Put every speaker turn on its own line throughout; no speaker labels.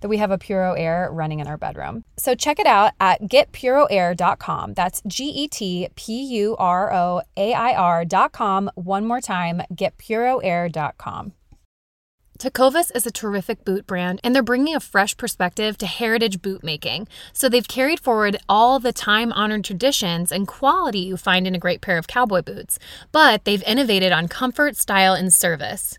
that we have a Puro Air running in our bedroom. So check it out at getpuroair.com. That's G E T P U R O A I R.com. One more time, getpuroair.com. Tecovas is a terrific boot brand, and they're bringing a fresh perspective to heritage boot making. So they've carried forward all the time honored traditions and quality you find in a great pair of cowboy boots, but they've innovated on comfort, style, and service.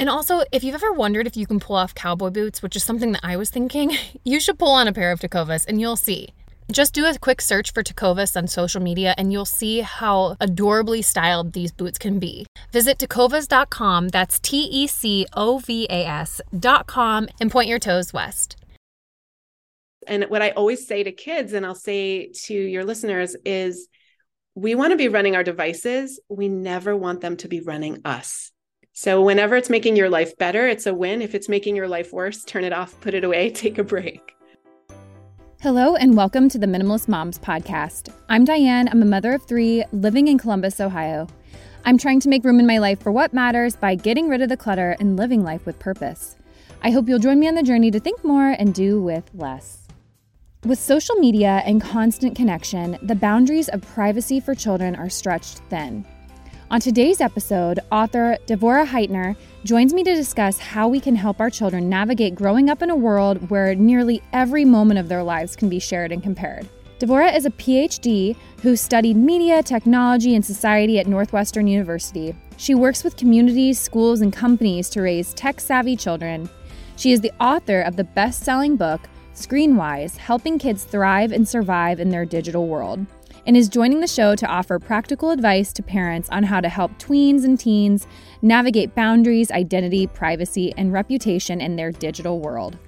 And also, if you've ever wondered if you can pull off cowboy boots, which is something that I was thinking, you should pull on a pair of Tecovas and you'll see. Just do a quick search for Tecovas on social media and you'll see how adorably styled these boots can be. Visit tecovas.com, that's T E C O V A S.com, and point your toes west.
And what I always say to kids, and I'll say to your listeners, is we want to be running our devices. We never want them to be running us. So, whenever it's making your life better, it's a win. If it's making your life worse, turn it off, put it away, take a break.
Hello, and welcome to the Minimalist Moms Podcast. I'm Diane. I'm a mother of three living in Columbus, Ohio. I'm trying to make room in my life for what matters by getting rid of the clutter and living life with purpose. I hope you'll join me on the journey to think more and do with less. With social media and constant connection, the boundaries of privacy for children are stretched thin. On today's episode, author Devorah Heitner joins me to discuss how we can help our children navigate growing up in a world where nearly every moment of their lives can be shared and compared. Devorah is a PhD who studied media, technology, and society at Northwestern University. She works with communities, schools, and companies to raise tech savvy children. She is the author of the best selling book, Screenwise Helping Kids Thrive and Survive in Their Digital World and is joining the show to offer practical advice to parents on how to help tweens and teens navigate boundaries, identity, privacy, and reputation in their digital world.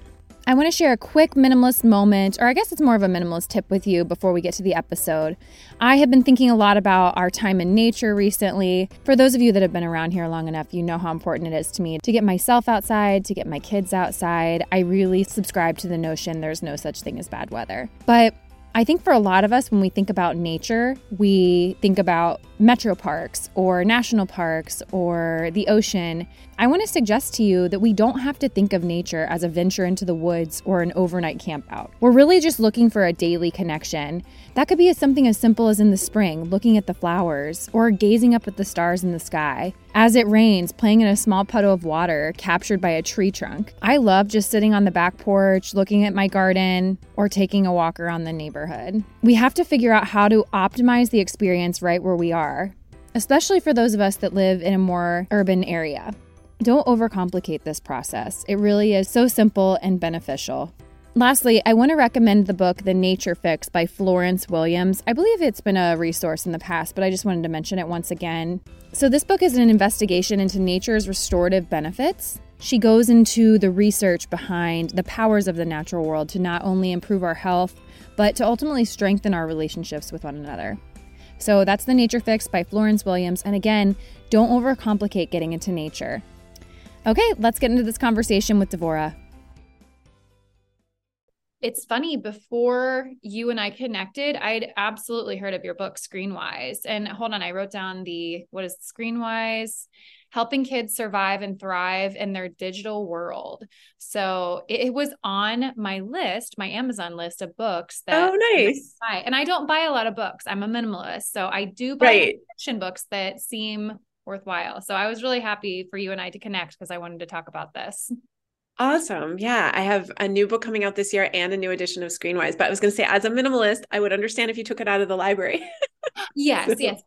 I want to share a quick minimalist moment, or I guess it's more of a minimalist tip with you before we get to the episode. I have been thinking a lot about our time in nature recently. For those of you that have been around here long enough, you know how important it is to me to get myself outside, to get my kids outside. I really subscribe to the notion there's no such thing as bad weather. But I think for a lot of us, when we think about nature, we think about metro parks or national parks or the ocean. I want to suggest to you that we don't have to think of nature as a venture into the woods or an overnight campout. We're really just looking for a daily connection. That could be something as simple as in the spring, looking at the flowers, or gazing up at the stars in the sky. As it rains, playing in a small puddle of water captured by a tree trunk. I love just sitting on the back porch, looking at my garden, or taking a walk around the neighborhood. We have to figure out how to optimize the experience right where we are, especially for those of us that live in a more urban area. Don't overcomplicate this process. It really is so simple and beneficial. Lastly, I want to recommend the book The Nature Fix by Florence Williams. I believe it's been a resource in the past, but I just wanted to mention it once again. So, this book is an investigation into nature's restorative benefits. She goes into the research behind the powers of the natural world to not only improve our health, but to ultimately strengthen our relationships with one another. So, that's The Nature Fix by Florence Williams. And again, don't overcomplicate getting into nature. Okay, let's get into this conversation with Devorah it's funny before you and I connected, I'd absolutely heard of your book Screenwise. And hold on, I wrote down the what is Screenwise? Helping kids survive and thrive in their digital world. So it, it was on my list, my Amazon list of books that
Oh, nice.
I. And I don't buy a lot of books. I'm a minimalist. So I do buy
Right.
fiction books that seem worthwhile. So I was really happy for you and I to connect because I wanted to talk about this.
Awesome. Yeah. I have a new book coming out this year and a new edition of Screenwise. But I was going to say, as a minimalist, I would understand if you took it out of the library.
Yes, yes.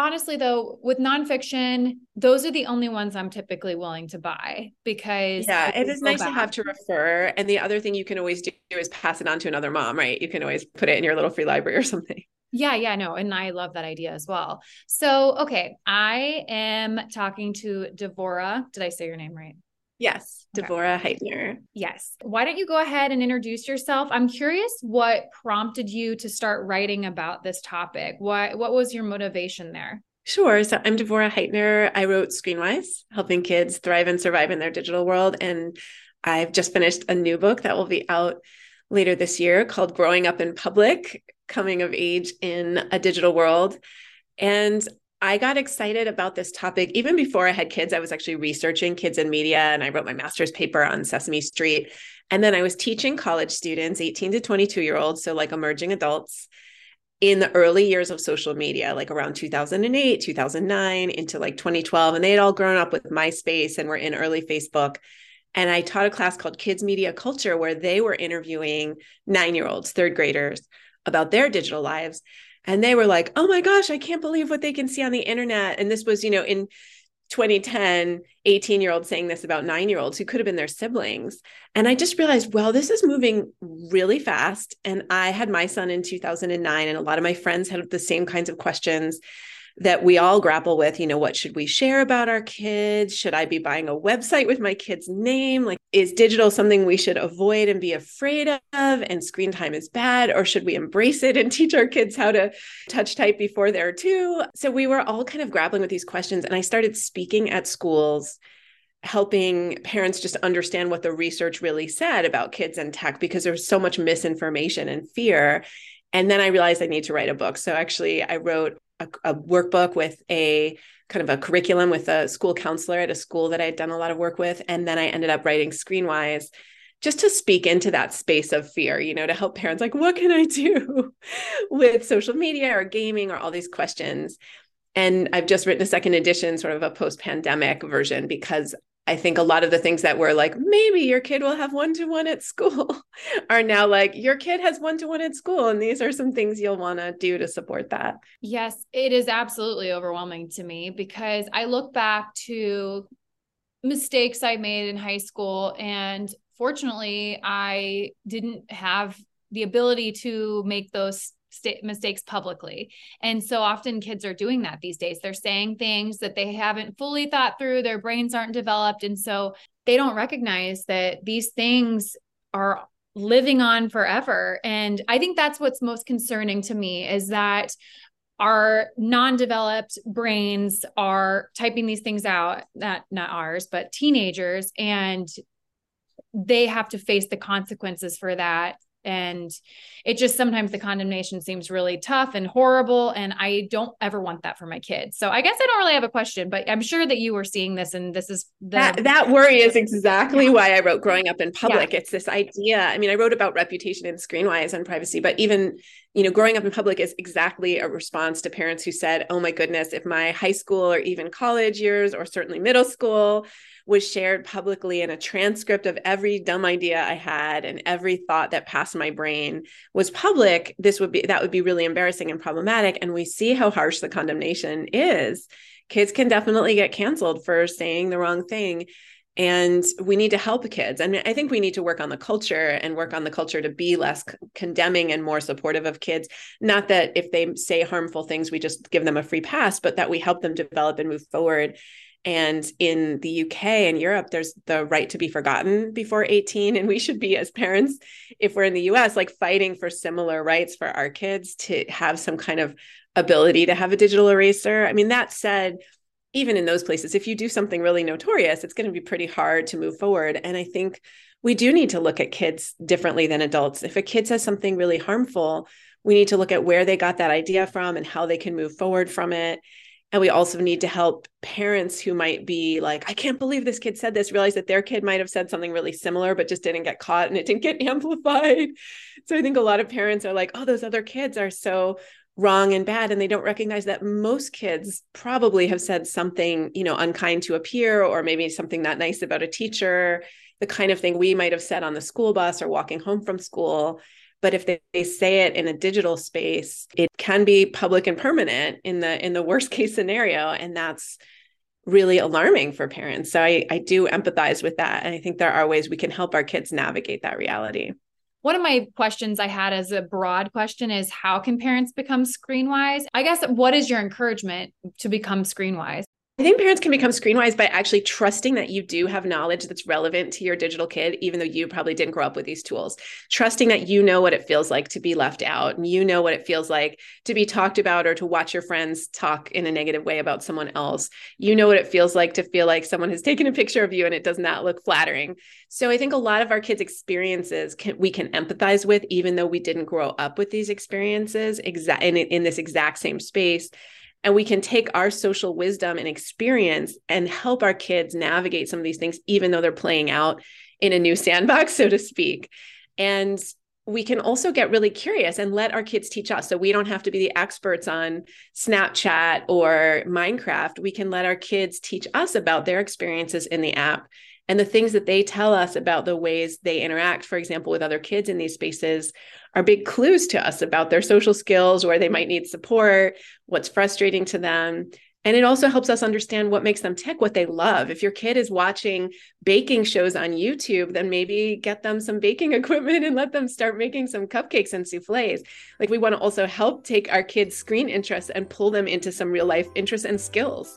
Honestly, though, with nonfiction, those are the only ones I'm typically willing to buy because
yeah, it is nice to have to refer. And the other thing you can always do is pass it on to another mom, right? You can always put it in your little free library or something.
Yeah, yeah, no. And I love that idea as well. So, okay, I am talking to Devorah. Did I say your name right?
Yes.
Okay.
Heitner.
Yes. Why don't you go ahead and introduce yourself? I'm curious what prompted you to start writing about this topic. What what was your motivation there?
Sure. So I'm Devorah Heitner. I wrote Screenwise, helping kids thrive and survive in their digital world. And I've just finished a new book that will be out later this year called Growing Up in Public Coming of Age in a Digital World. And I got excited about this topic even before I had kids. I was actually researching kids in media and I wrote my master's paper on Sesame Street. And then I was teaching college students, 18 to 22 year olds, so like emerging adults, in the early years of social media, like around 2008, 2009, into like 2012. And they had all grown up with MySpace and were in early Facebook. And I taught a class called Kids Media Culture, where they were interviewing nine year olds, third graders about their digital lives. And they were like, oh my gosh, I can't believe what they can see on the internet. And this was, you know, in 2010, 18 year olds saying this about nine year olds who could have been their siblings. And I just realized, well, this is moving really fast. And I had my son in 2009, and a lot of my friends had the same kinds of questions that we all grapple with. You know, what should we share about our kids? Should I be buying a website with my kid's name? Like, is digital something we should avoid and be afraid of? And screen time is bad? Or should we embrace it and teach our kids how to touch type before they're two? So we were all kind of grappling with these questions. And I started speaking at schools helping parents just understand what the research really said about kids and tech because there's so much misinformation and fear. And then I realized I need to write a book. So actually, I wrote a, a, workbook with a kind of a curriculum with a school counselor at a school that I'd done a lot of work with. And then I ended up writing Screenwise just to speak into that space of fear, you know, to help parents like, what can I do with social media or gaming or all these questions? And I've just written a second edition, sort of a post pandemic version, because I think a lot of the things that were like, maybe your kid will have one to one at school are now like, your kid has one to one at school. And these are some things you'll want to do to support that.
Yes, it is absolutely overwhelming to me because I look back to mistakes I made in high school. And fortunately, I didn't have the ability to make those st- mistakes publicly. And so often kids are doing that these days. They're saying things that they haven't fully thought through, their brains aren't developed. And so they don't recognize that these things are living on forever. And I think that's what's most concerning to me is that our non-developed brains are typing these things out not not ours but teenagers and they have to face the consequences for that and it just sometimes the condemnation seems really tough and horrible and i don't ever want that for my kids so i guess i don't really have a question but i'm sure that you were seeing this and this is the
that, that worry is exactly
Yeah.
why I wrote Growing Up in Public. It's this idea. I mean, I wrote about reputation and screenwise and privacy, but even, you know, growing up in public is exactly a response to parents who said, oh my goodness, if my high school or even college years or certainly middle school was shared publicly and a transcript of every dumb idea I had and every thought that passed my brain was public, this would be that would be really embarrassing and problematic. And we see how harsh the condemnation is. Kids can definitely get canceled for saying the wrong thing. And we need to help kids. I mean, I think we need to work on the culture and work on the culture to be less condemning and more supportive of kids. Not that if they say harmful things, we just give them a free pass, but that we help them develop and move forward. And in the UK and Europe, there's the right to be forgotten before 18. And we should be, as parents, if we're in the US, like fighting for similar rights for our kids to have some kind of ability to have a digital eraser. I mean, that said, even in those places, if you do something really notorious, it's going to be pretty hard to move forward. And I think we do need to look at kids differently than adults. If a kid says something really harmful, we need to look at where they got that idea from and how they can move forward from it. And we also need to help parents who might be like, I can't believe this kid said this, realize that their kid might have said something really similar, but just didn't get caught and it didn't get amplified. So I think a lot of parents are like, oh, those other kids are so wrong and bad. And they don't recognize that most kids probably have said something, you know, unkind to a peer or maybe something not nice about a teacher, the kind of thing we might have said on the school bus or walking home from school but if they, they say it in a digital space it can be public and permanent in the in the worst case scenario and that's really alarming for parents so I, I do empathize with that and i think there are ways we can help our kids navigate that reality
one of my questions I had as a broad question is how can parents become screen wise? I guess what is your encouragement to become screen wise?
I think parents can become screen wise by actually trusting that you do have knowledge that's relevant to your digital kid, even though you probably didn't grow up with these tools. Trusting that you know what it feels like to be left out and you know what it feels like to be talked about or to watch your friends talk in a negative way about someone else. You know what it feels like to feel like someone has taken a picture of you and it does not look flattering. So I think a lot of our kids' experiences can, we can empathize with, even though we didn't grow up with these experiences exa- in, in this exact same space and we can take our social wisdom and experience and help our kids navigate some of these things even though they're playing out in a new sandbox so to speak. And we can also get really curious and let our kids teach us. So we don't have to be the experts on snapchat or minecraft. We can let our kids teach us about their experiences in the app and the things that they tell us about the ways they interact, for example, with other kids in these spaces, are big clues to us about their social skills, where they might need support, what's frustrating to them. And it also helps us understand what makes them tick, what they love. If your kid is watching baking shows on YouTube, then maybe get them some baking equipment and let them start making some cupcakes and souffles. Like we want to also help take our kids' screen interests and pull them into some real life interests and skills.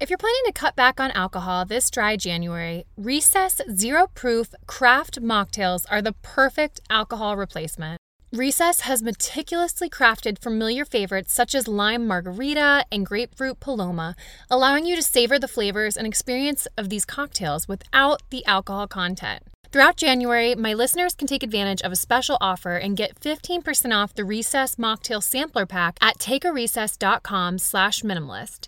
If you're planning to cut back on alcohol this dry January, Recess Zero Proof Craft Mocktails are the perfect alcohol replacement. Recess has meticulously crafted familiar favorites such as lime margarita and grapefruit paloma, allowing you to savor the flavors and experience of these cocktails without the alcohol content. Throughout January, my listeners can take advantage of a special offer and get 15% off the Recess Mocktail Sampler Pack at takearecess.com slash minimalist.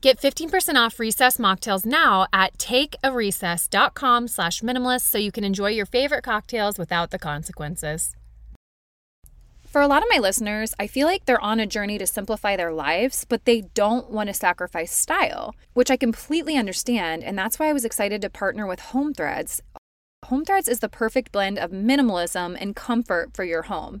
Get 15% off recess mocktails now at takearecess.com slash minimalist so you can enjoy your favorite cocktails without the consequences. For a lot of my listeners, I feel like they're on a journey to simplify their lives, but they don't want to sacrifice style, which I completely understand, and that's why I was excited to partner with Home Threads. Home Threads is the perfect blend of minimalism and comfort for your home.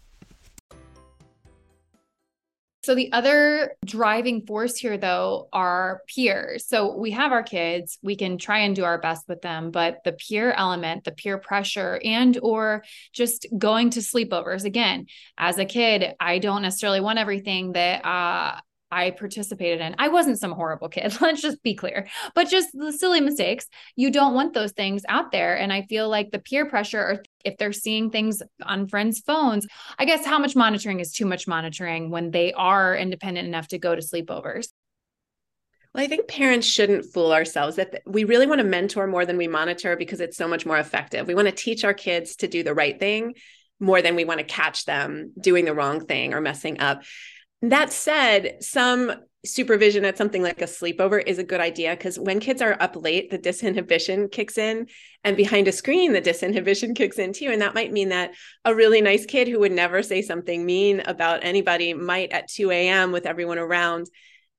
So the other driving force here though are peers. So we have our kids, we can try and do our best with them, but the peer element, the peer pressure and or just going to sleepovers again, as a kid, I don't necessarily want everything that uh I participated in. I wasn't some horrible kid. Let's just be clear. But just the silly mistakes, you don't want those things out there. And I feel like the peer pressure, or if they're seeing things on friends' phones, I guess how much monitoring is too much monitoring when they are independent enough to go to sleepovers?
Well, I think parents shouldn't fool ourselves that we really want to mentor more than we monitor because it's so much more effective. We want to teach our kids to do the right thing more than we want to catch them doing the wrong thing or messing up. That said, some supervision at something like a sleepover is a good idea because when kids are up late, the disinhibition kicks in, and behind a screen, the disinhibition kicks in too. And that might mean that a really nice kid who would never say something mean about anybody might at 2 a.m. with everyone around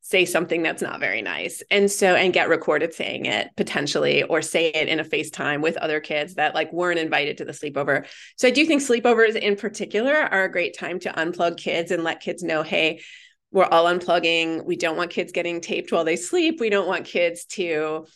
say something that's not very nice. And so and get recorded saying it potentially or say it in a facetime with other kids that like weren't invited to the sleepover. So i do think sleepovers in particular are a great time to unplug kids and let kids know hey we're all unplugging. We don't want kids getting taped while they sleep. We don't want kids to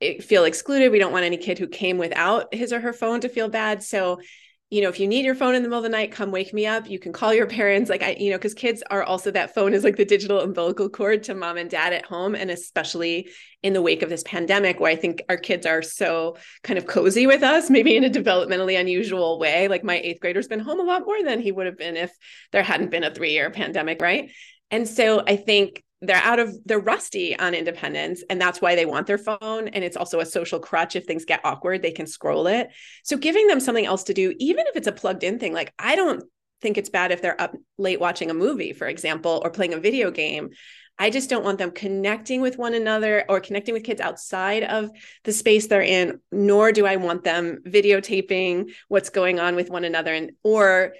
eh, feel excluded. We don't want any kid who came without his or her phone to feel bad. So you know, if you need your phone in the middle of the night, come wake me up. You can call your parents. Like I, you know, because kids are also that phone is like the digital umbilical cord to mom and dad at home. And especially in the wake of this pandemic, where I think our kids are so kind of cozy with us, maybe in a developmentally unusual way. Like my eighth grader's been home a lot more than he would have been if there hadn't been a three-year pandemic, right? And so I think they're out of they're rusty on independence and that's why they want their phone and it's also a social crutch. If things get awkward they can scroll it. So giving them something else to do even if it's a plugged in thing like i don't think it's bad if they're up late watching a movie for example or playing a video game. I just don't want them connecting with one another or connecting with kids outside of the space they're in, nor do I want them videotaping what's going on with one another and or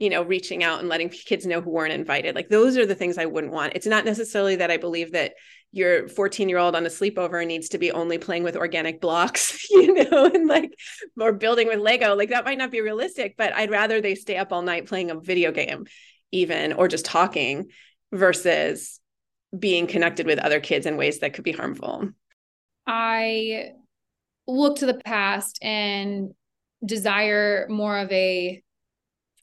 you know, reaching out and letting kids know who weren't invited. Like those are the things I wouldn't want. It's not necessarily that I believe that your 14 year old on a sleepover needs to be only playing with organic blocks, you know, and like or building with Lego. Like that might not be realistic, but I'd rather they stay up all night playing a video game, even or just talking versus being connected with other kids in ways that could be harmful.
I look to the past and desire more of a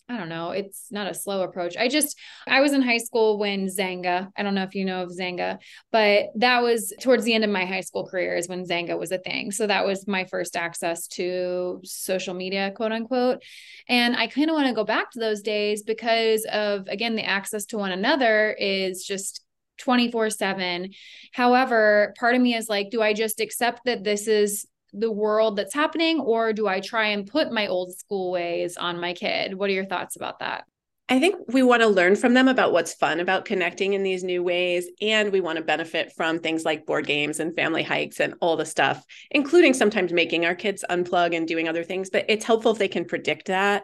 I don't know, it's not a slow approach. I just, I was in high school when Xanga, I don't know if you know of Xanga, but that was towards the end of my high school career is when Xanga was a thing. So that was my first access to social media, quote unquote. And I kind of want to go back to those days because of, again, the access to one another is just 24 7. However, part of me is like, do I just accept that this is the world that's happening or do I try and put my old school ways on my kid? What are your thoughts about that?
I think we want to learn from them about what's fun about connecting in these new ways. And we want to benefit from things like board games and family hikes and all the stuff, including sometimes making our kids unplug and doing other things. But it's helpful if they can predict that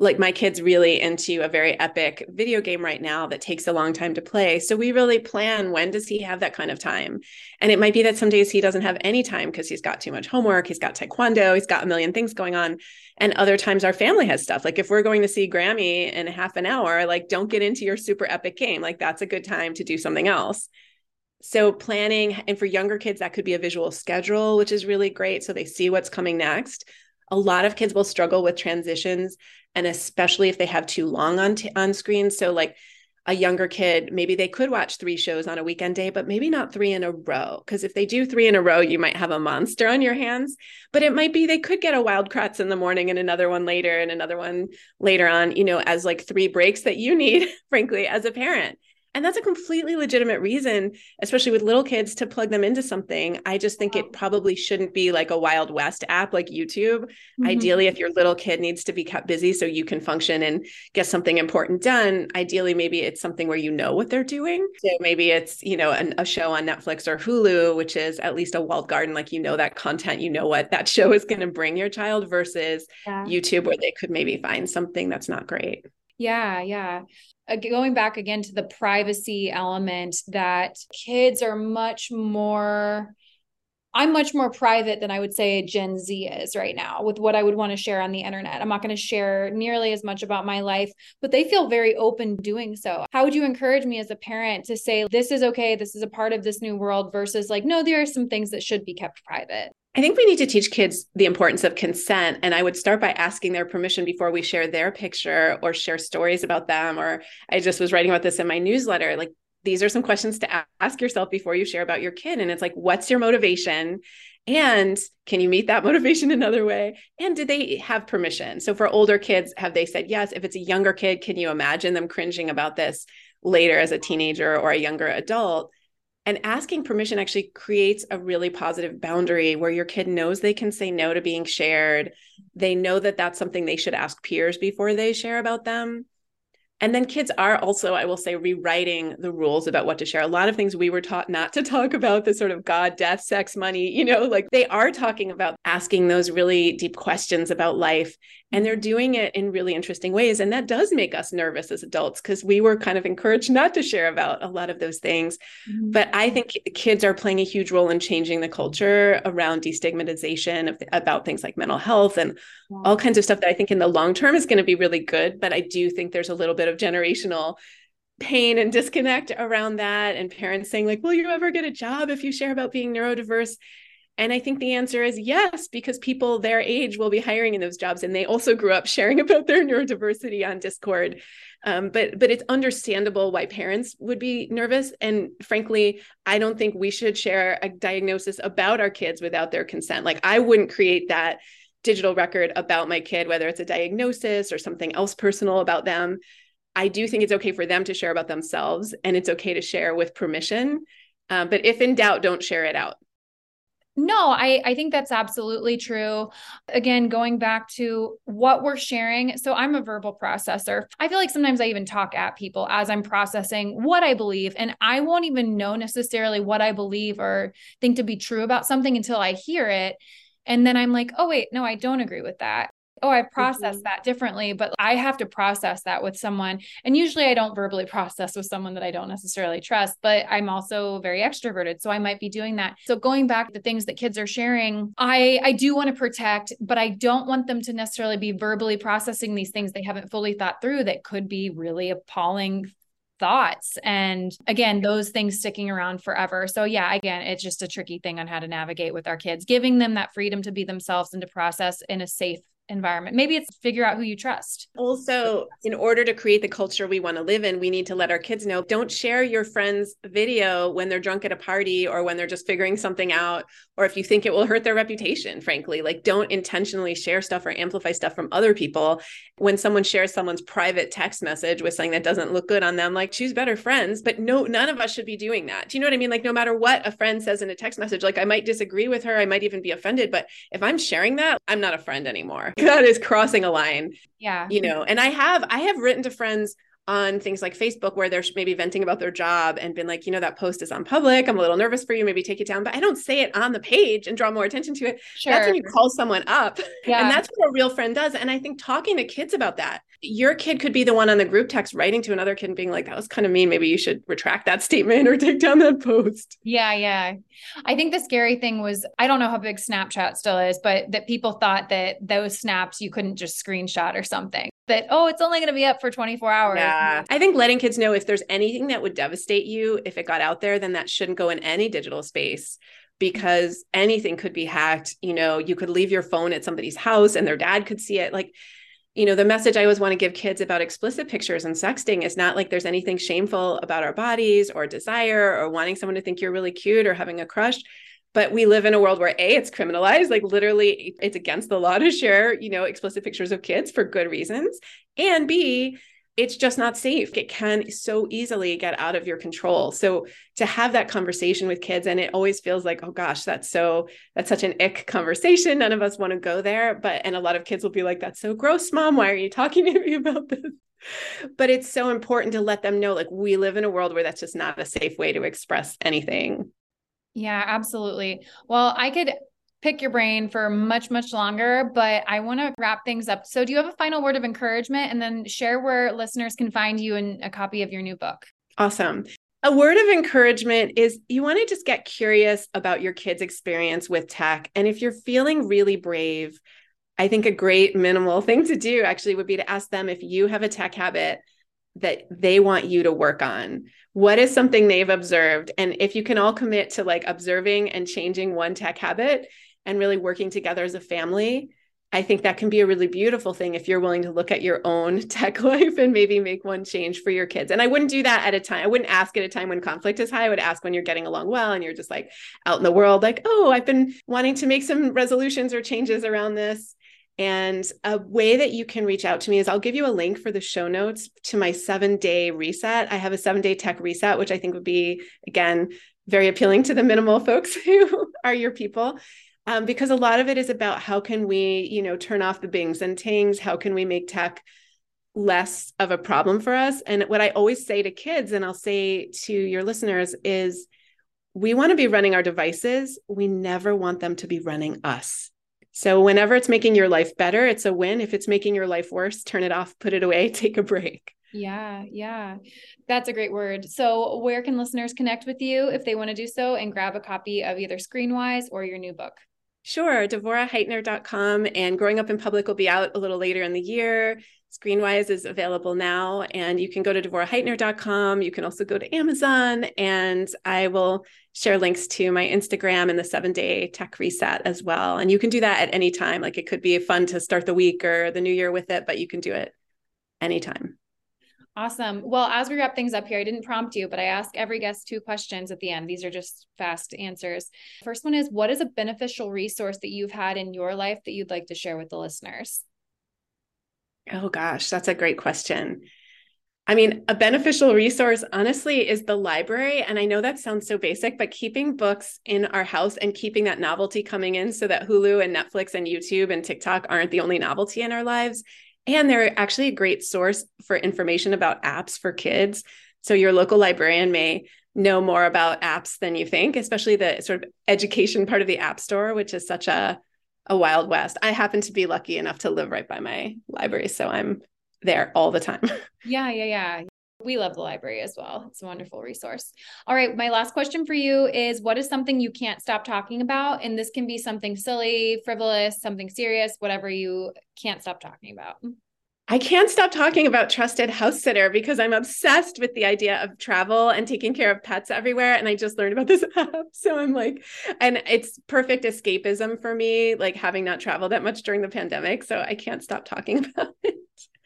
like my kid's really into a very epic video game right now that takes a long time to play. So we really plan when does he have that kind of time. And it might be that some days he doesn't have any time because he's got too much homework he's got taekwondo he's got a million things going on. And other times our family has stuff. Like if we're going to see grammy in half an hour like don't get into your super epic game. Like that's a good time to do something else. So planning and for younger kids that could be a visual schedule which is really great. So they see what's coming next a lot of kids will struggle with transitions and especially if they have too long on t- on screen. So like a younger kid maybe they could watch three shows on a weekend day but maybe not three in a row because if they do three in a row you might have a monster on your hands. But it might be they could get a wild kratts in the morning and another one later and another one later on you know as like three breaks that you need frankly as a parent and that's a completely legitimate reason, especially with little kids, to plug them into something. I just think it probably shouldn't be like a Wild West app like YouTube. Mm-hmm. Ideally, if your little kid needs to be kept busy so you can function and get something important done, ideally, maybe it's something where you know what they're doing. So maybe it's, you know, an, a show on Netflix or Hulu, which is at least a walled garden, like you know that content, you know what that show is going to bring your child versus yeah. YouTube, where they could maybe find something that's not great.
Yeah, yeah. Going back again to the privacy element that kids are much more I'm much more private than I would say a Gen Z is right now with what I would want to share on the internet. I'm not going to share nearly as much about my life, but they feel very open doing so. How would you encourage me as a parent to say, this is okay, this is a part of this new world versus like, no, there are some things that should be kept private?
I think we need to teach kids the importance of consent. And I would start by asking their permission before we share their picture or share stories about them. Or I just was writing about this in my newsletter. Like, these are some questions to ask yourself before you share about your kid. And it's like, what's your motivation? And can you meet that motivation another way? And did they have permission? So for older kids, have they said yes? If it's a younger kid, can you imagine them cringing about this later as a teenager or a younger adult? And asking permission actually creates a really positive boundary where your kid knows they can say no to being shared. They know that that's something they should ask peers before they share about them. And then kids are also, I will say, rewriting the rules about what to share. A lot of things we were taught not to talk about, the sort of God, death, sex, money, you know, like they are talking about asking those really deep questions about life. And they're doing it in really interesting ways. And that does make us nervous as adults because we were kind of encouraged not to share about a lot of those things. Mm-hmm. But I think kids are playing a huge role in changing the culture around destigmatization of, about things like mental health and yeah. all kinds of stuff that I think in the long term is going to be really good. But I do think there's a little bit of generational pain and disconnect around that and parents saying like will you ever get a job if you share about being neurodiverse and I think the answer is yes, because people their age will be hiring in those jobs, and they also grew up sharing about their neurodiversity on Discord. Um, but but it's understandable why parents would be nervous. And frankly, I don't think we should share a diagnosis about our kids without their consent. Like I wouldn't create that digital record about my kid, whether it's a diagnosis or something else personal about them. I do think it's okay for them to share about themselves, and it's okay to share with permission. Um, but if in doubt, don't share it out.
No, I, I think that's absolutely true. Again, going back to what we're sharing. So I'm a verbal processor. I feel like sometimes I even talk at people as I'm processing what I believe, and I won't even know necessarily what I believe or think to be true about something until I hear it. And then I'm like, oh, wait, no, I don't agree with that oh, I process mm-hmm. that differently, but I have to process that with someone. And usually I don't verbally process with someone that I don't necessarily trust, but I'm also very extroverted. So I might be doing that. So going back to the things that kids are sharing, I, I do want to protect, but I don't want them to necessarily be verbally processing these things they haven't fully thought through that could be really appalling thoughts and again those things sticking around forever so yeah again it's just a tricky thing on how to navigate with our kids giving them that freedom to be themselves and to process in a safe environment. Maybe it's figure out who you trust.
Also, in order to create the culture we want to live in, we need to let our kids know don't share your friend's video when they're drunk at a party or when they're just figuring something out, or if you think it will hurt their reputation, frankly. Like, don't intentionally share stuff or amplify stuff from other people. When someone shares someone's private text message with something that doesn't look good on them, like, choose better friends. But no, none of us should be doing that. Do you know what I mean? Like, no matter what a friend says in a text message, like, I might disagree with her, I might even be offended, but if I'm sharing that, I'm not a friend anymore. that is crossing a line.
Yeah.
You know, and I have I have written to friends on things like Facebook where they're maybe venting about their job and been like, you know, that post is on public. I'm a little nervous for you. Maybe take it down. But I don't say it on the page and draw more attention to it. Sure. That's when you call someone up. Yeah. And that's what a real friend does. And I think talking to kids about that, your kid could be the one on the group text writing to another kid and being like, that was kind of mean. Maybe you should retract that statement or take down that post.
Yeah. Yeah. I think the scary thing was, I don't know how big Snapchat still is, but that people thought that those snaps you couldn't just screenshot or something that oh it's only going to be up for 24 hours.
Yeah. I think letting kids know if there's anything that would devastate you if it got out there then that shouldn't go in any digital space because anything could be hacked. You know you could leave your phone at somebody's house and their dad could see it. Like you know the message i always want to give kids about explicit pictures and sexting is not like there's anything shameful about our bodies or desire or wanting someone to think you're really cute or having a crush but we live in a world where a it's criminalized like literally it's against the law to share you know explicit pictures of kids for good reasons. And b it's just not safe. It can so easily get out of your control. So to have that conversation with kids and it always feels like oh gosh that's so that's such an ick conversation. None of us want to go there. But and a lot of kids will be like that's so gross mom. Why are you talking to me about this? But it's so important to let them know like we live in a world where that's just not a safe way to express anything
yeah, absolutely. Well, I could pick your brain for much, much longer, but I want to wrap things up. So, do you have a final word of encouragement and then share where listeners can find you and a copy of your new book?
Awesome. A word of encouragement is you want to just get curious about your kids' experience with tech. And if you're feeling really brave, I think a great minimal thing to do actually would be to ask them if you have a tech habit that they want you to work on. What is something they've observed? And if you can all commit to like observing and changing one tech habit and really working together as a family, I think that can be a really beautiful thing if you're willing to look at your own tech life and maybe make one change for your kids. And I wouldn't do that at a time. I wouldn't ask at a time when conflict is high. I would ask when you're getting along well and you're just like out in the world, like, oh, I've been wanting to make some resolutions or changes around this. And a way that you can reach out to me is I'll give you a link for the show notes to my seven day reset. I have a seven day tech reset, which I think would be, again, very appealing to the minimal folks who are your people. Um, because a lot of it is about how can we, you know, turn off the bings and tings? How can we make tech less of a problem for us? And what I always say to kids, and I'll say to your listeners, is we want to be running our devices. We never want them to be running us. So whenever it's making your life better, it's a win. If it's making your life worse, turn it off, put it away, take a break.
Yeah, yeah. That's a great word. So, where can listeners connect with you if they want to do so and grab a copy of either Screenwise or your new book?
Sure. DevorahHeitner.com and Growing Up in Public will be out a little later in the year. Screenwise is available now, and you can go to DevorahHeitner.com. You can also go to Amazon, and I will share links to my Instagram and the seven day tech reset as well. And you can do that at any time. Like it could be fun to start the week or the new year with it, but you can do it anytime.
Awesome. Well, as we wrap things up here, I didn't prompt you, but I ask every guest two questions at the end. These are just fast answers. First one is What is a beneficial resource that you've had in your life that you'd like to share with the listeners?
Oh, gosh, that's a great question. I mean, a beneficial resource, honestly, is the library. And I know that sounds so basic, but keeping books in our house and keeping that novelty coming in so that Hulu and Netflix and YouTube and TikTok aren't the only novelty in our lives and they're actually a great source for information about apps for kids. So your local librarian may know more about apps than you think, especially the sort of education part of the App Store, which is such a a wild west. I happen to be lucky enough to live right by my library, so I'm there all the time.
Yeah, yeah, yeah. We love the library as well. It's a wonderful resource. All right. My last question for you is what is something you can't stop talking about? And this can be something silly, frivolous, something serious, whatever you can't stop talking about.
I can't stop talking about trusted house sitter because I'm obsessed with the idea of travel and taking care of pets everywhere. And I just learned about this app. So I'm like, and it's perfect escapism for me, like having not traveled that much during the pandemic. So I can't stop talking about it.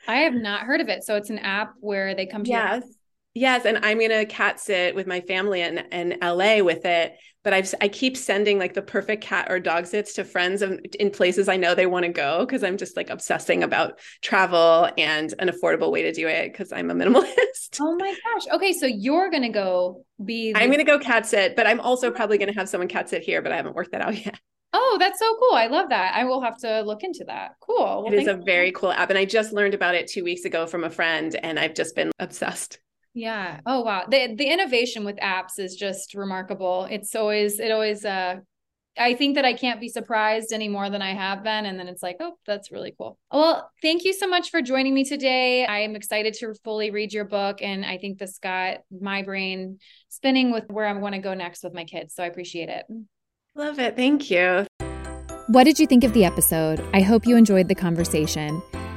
I have not heard of it. So it's an app where they come to
yes. Yes, and I'm gonna cat sit with my family in, in LA with it. But I've I keep sending like the perfect cat or dog sits to friends of, in places I know they want to go because I'm just like obsessing about travel and an affordable way to do it because I'm a minimalist.
Oh my gosh! Okay, so you're gonna go be.
I'm gonna go cat sit, but I'm also probably gonna have someone cat sit here, but I haven't worked that out yet.
Oh, that's so cool. I love that. I will have to look into that. Cool.
Well, it is a very cool app. And I just learned about it two weeks ago from a friend and I've just been obsessed.
Yeah. Oh wow. The the innovation with apps is just remarkable. It's always it always uh I think that I can't be surprised any more than I have been. And then it's like, oh, that's really cool. Well, thank you so much for joining me today. I am excited to fully read your book. And I think this got my brain spinning with where I want to go next with my kids. So I appreciate it.
Love it. Thank you.
What did you think of the episode? I hope you enjoyed the conversation.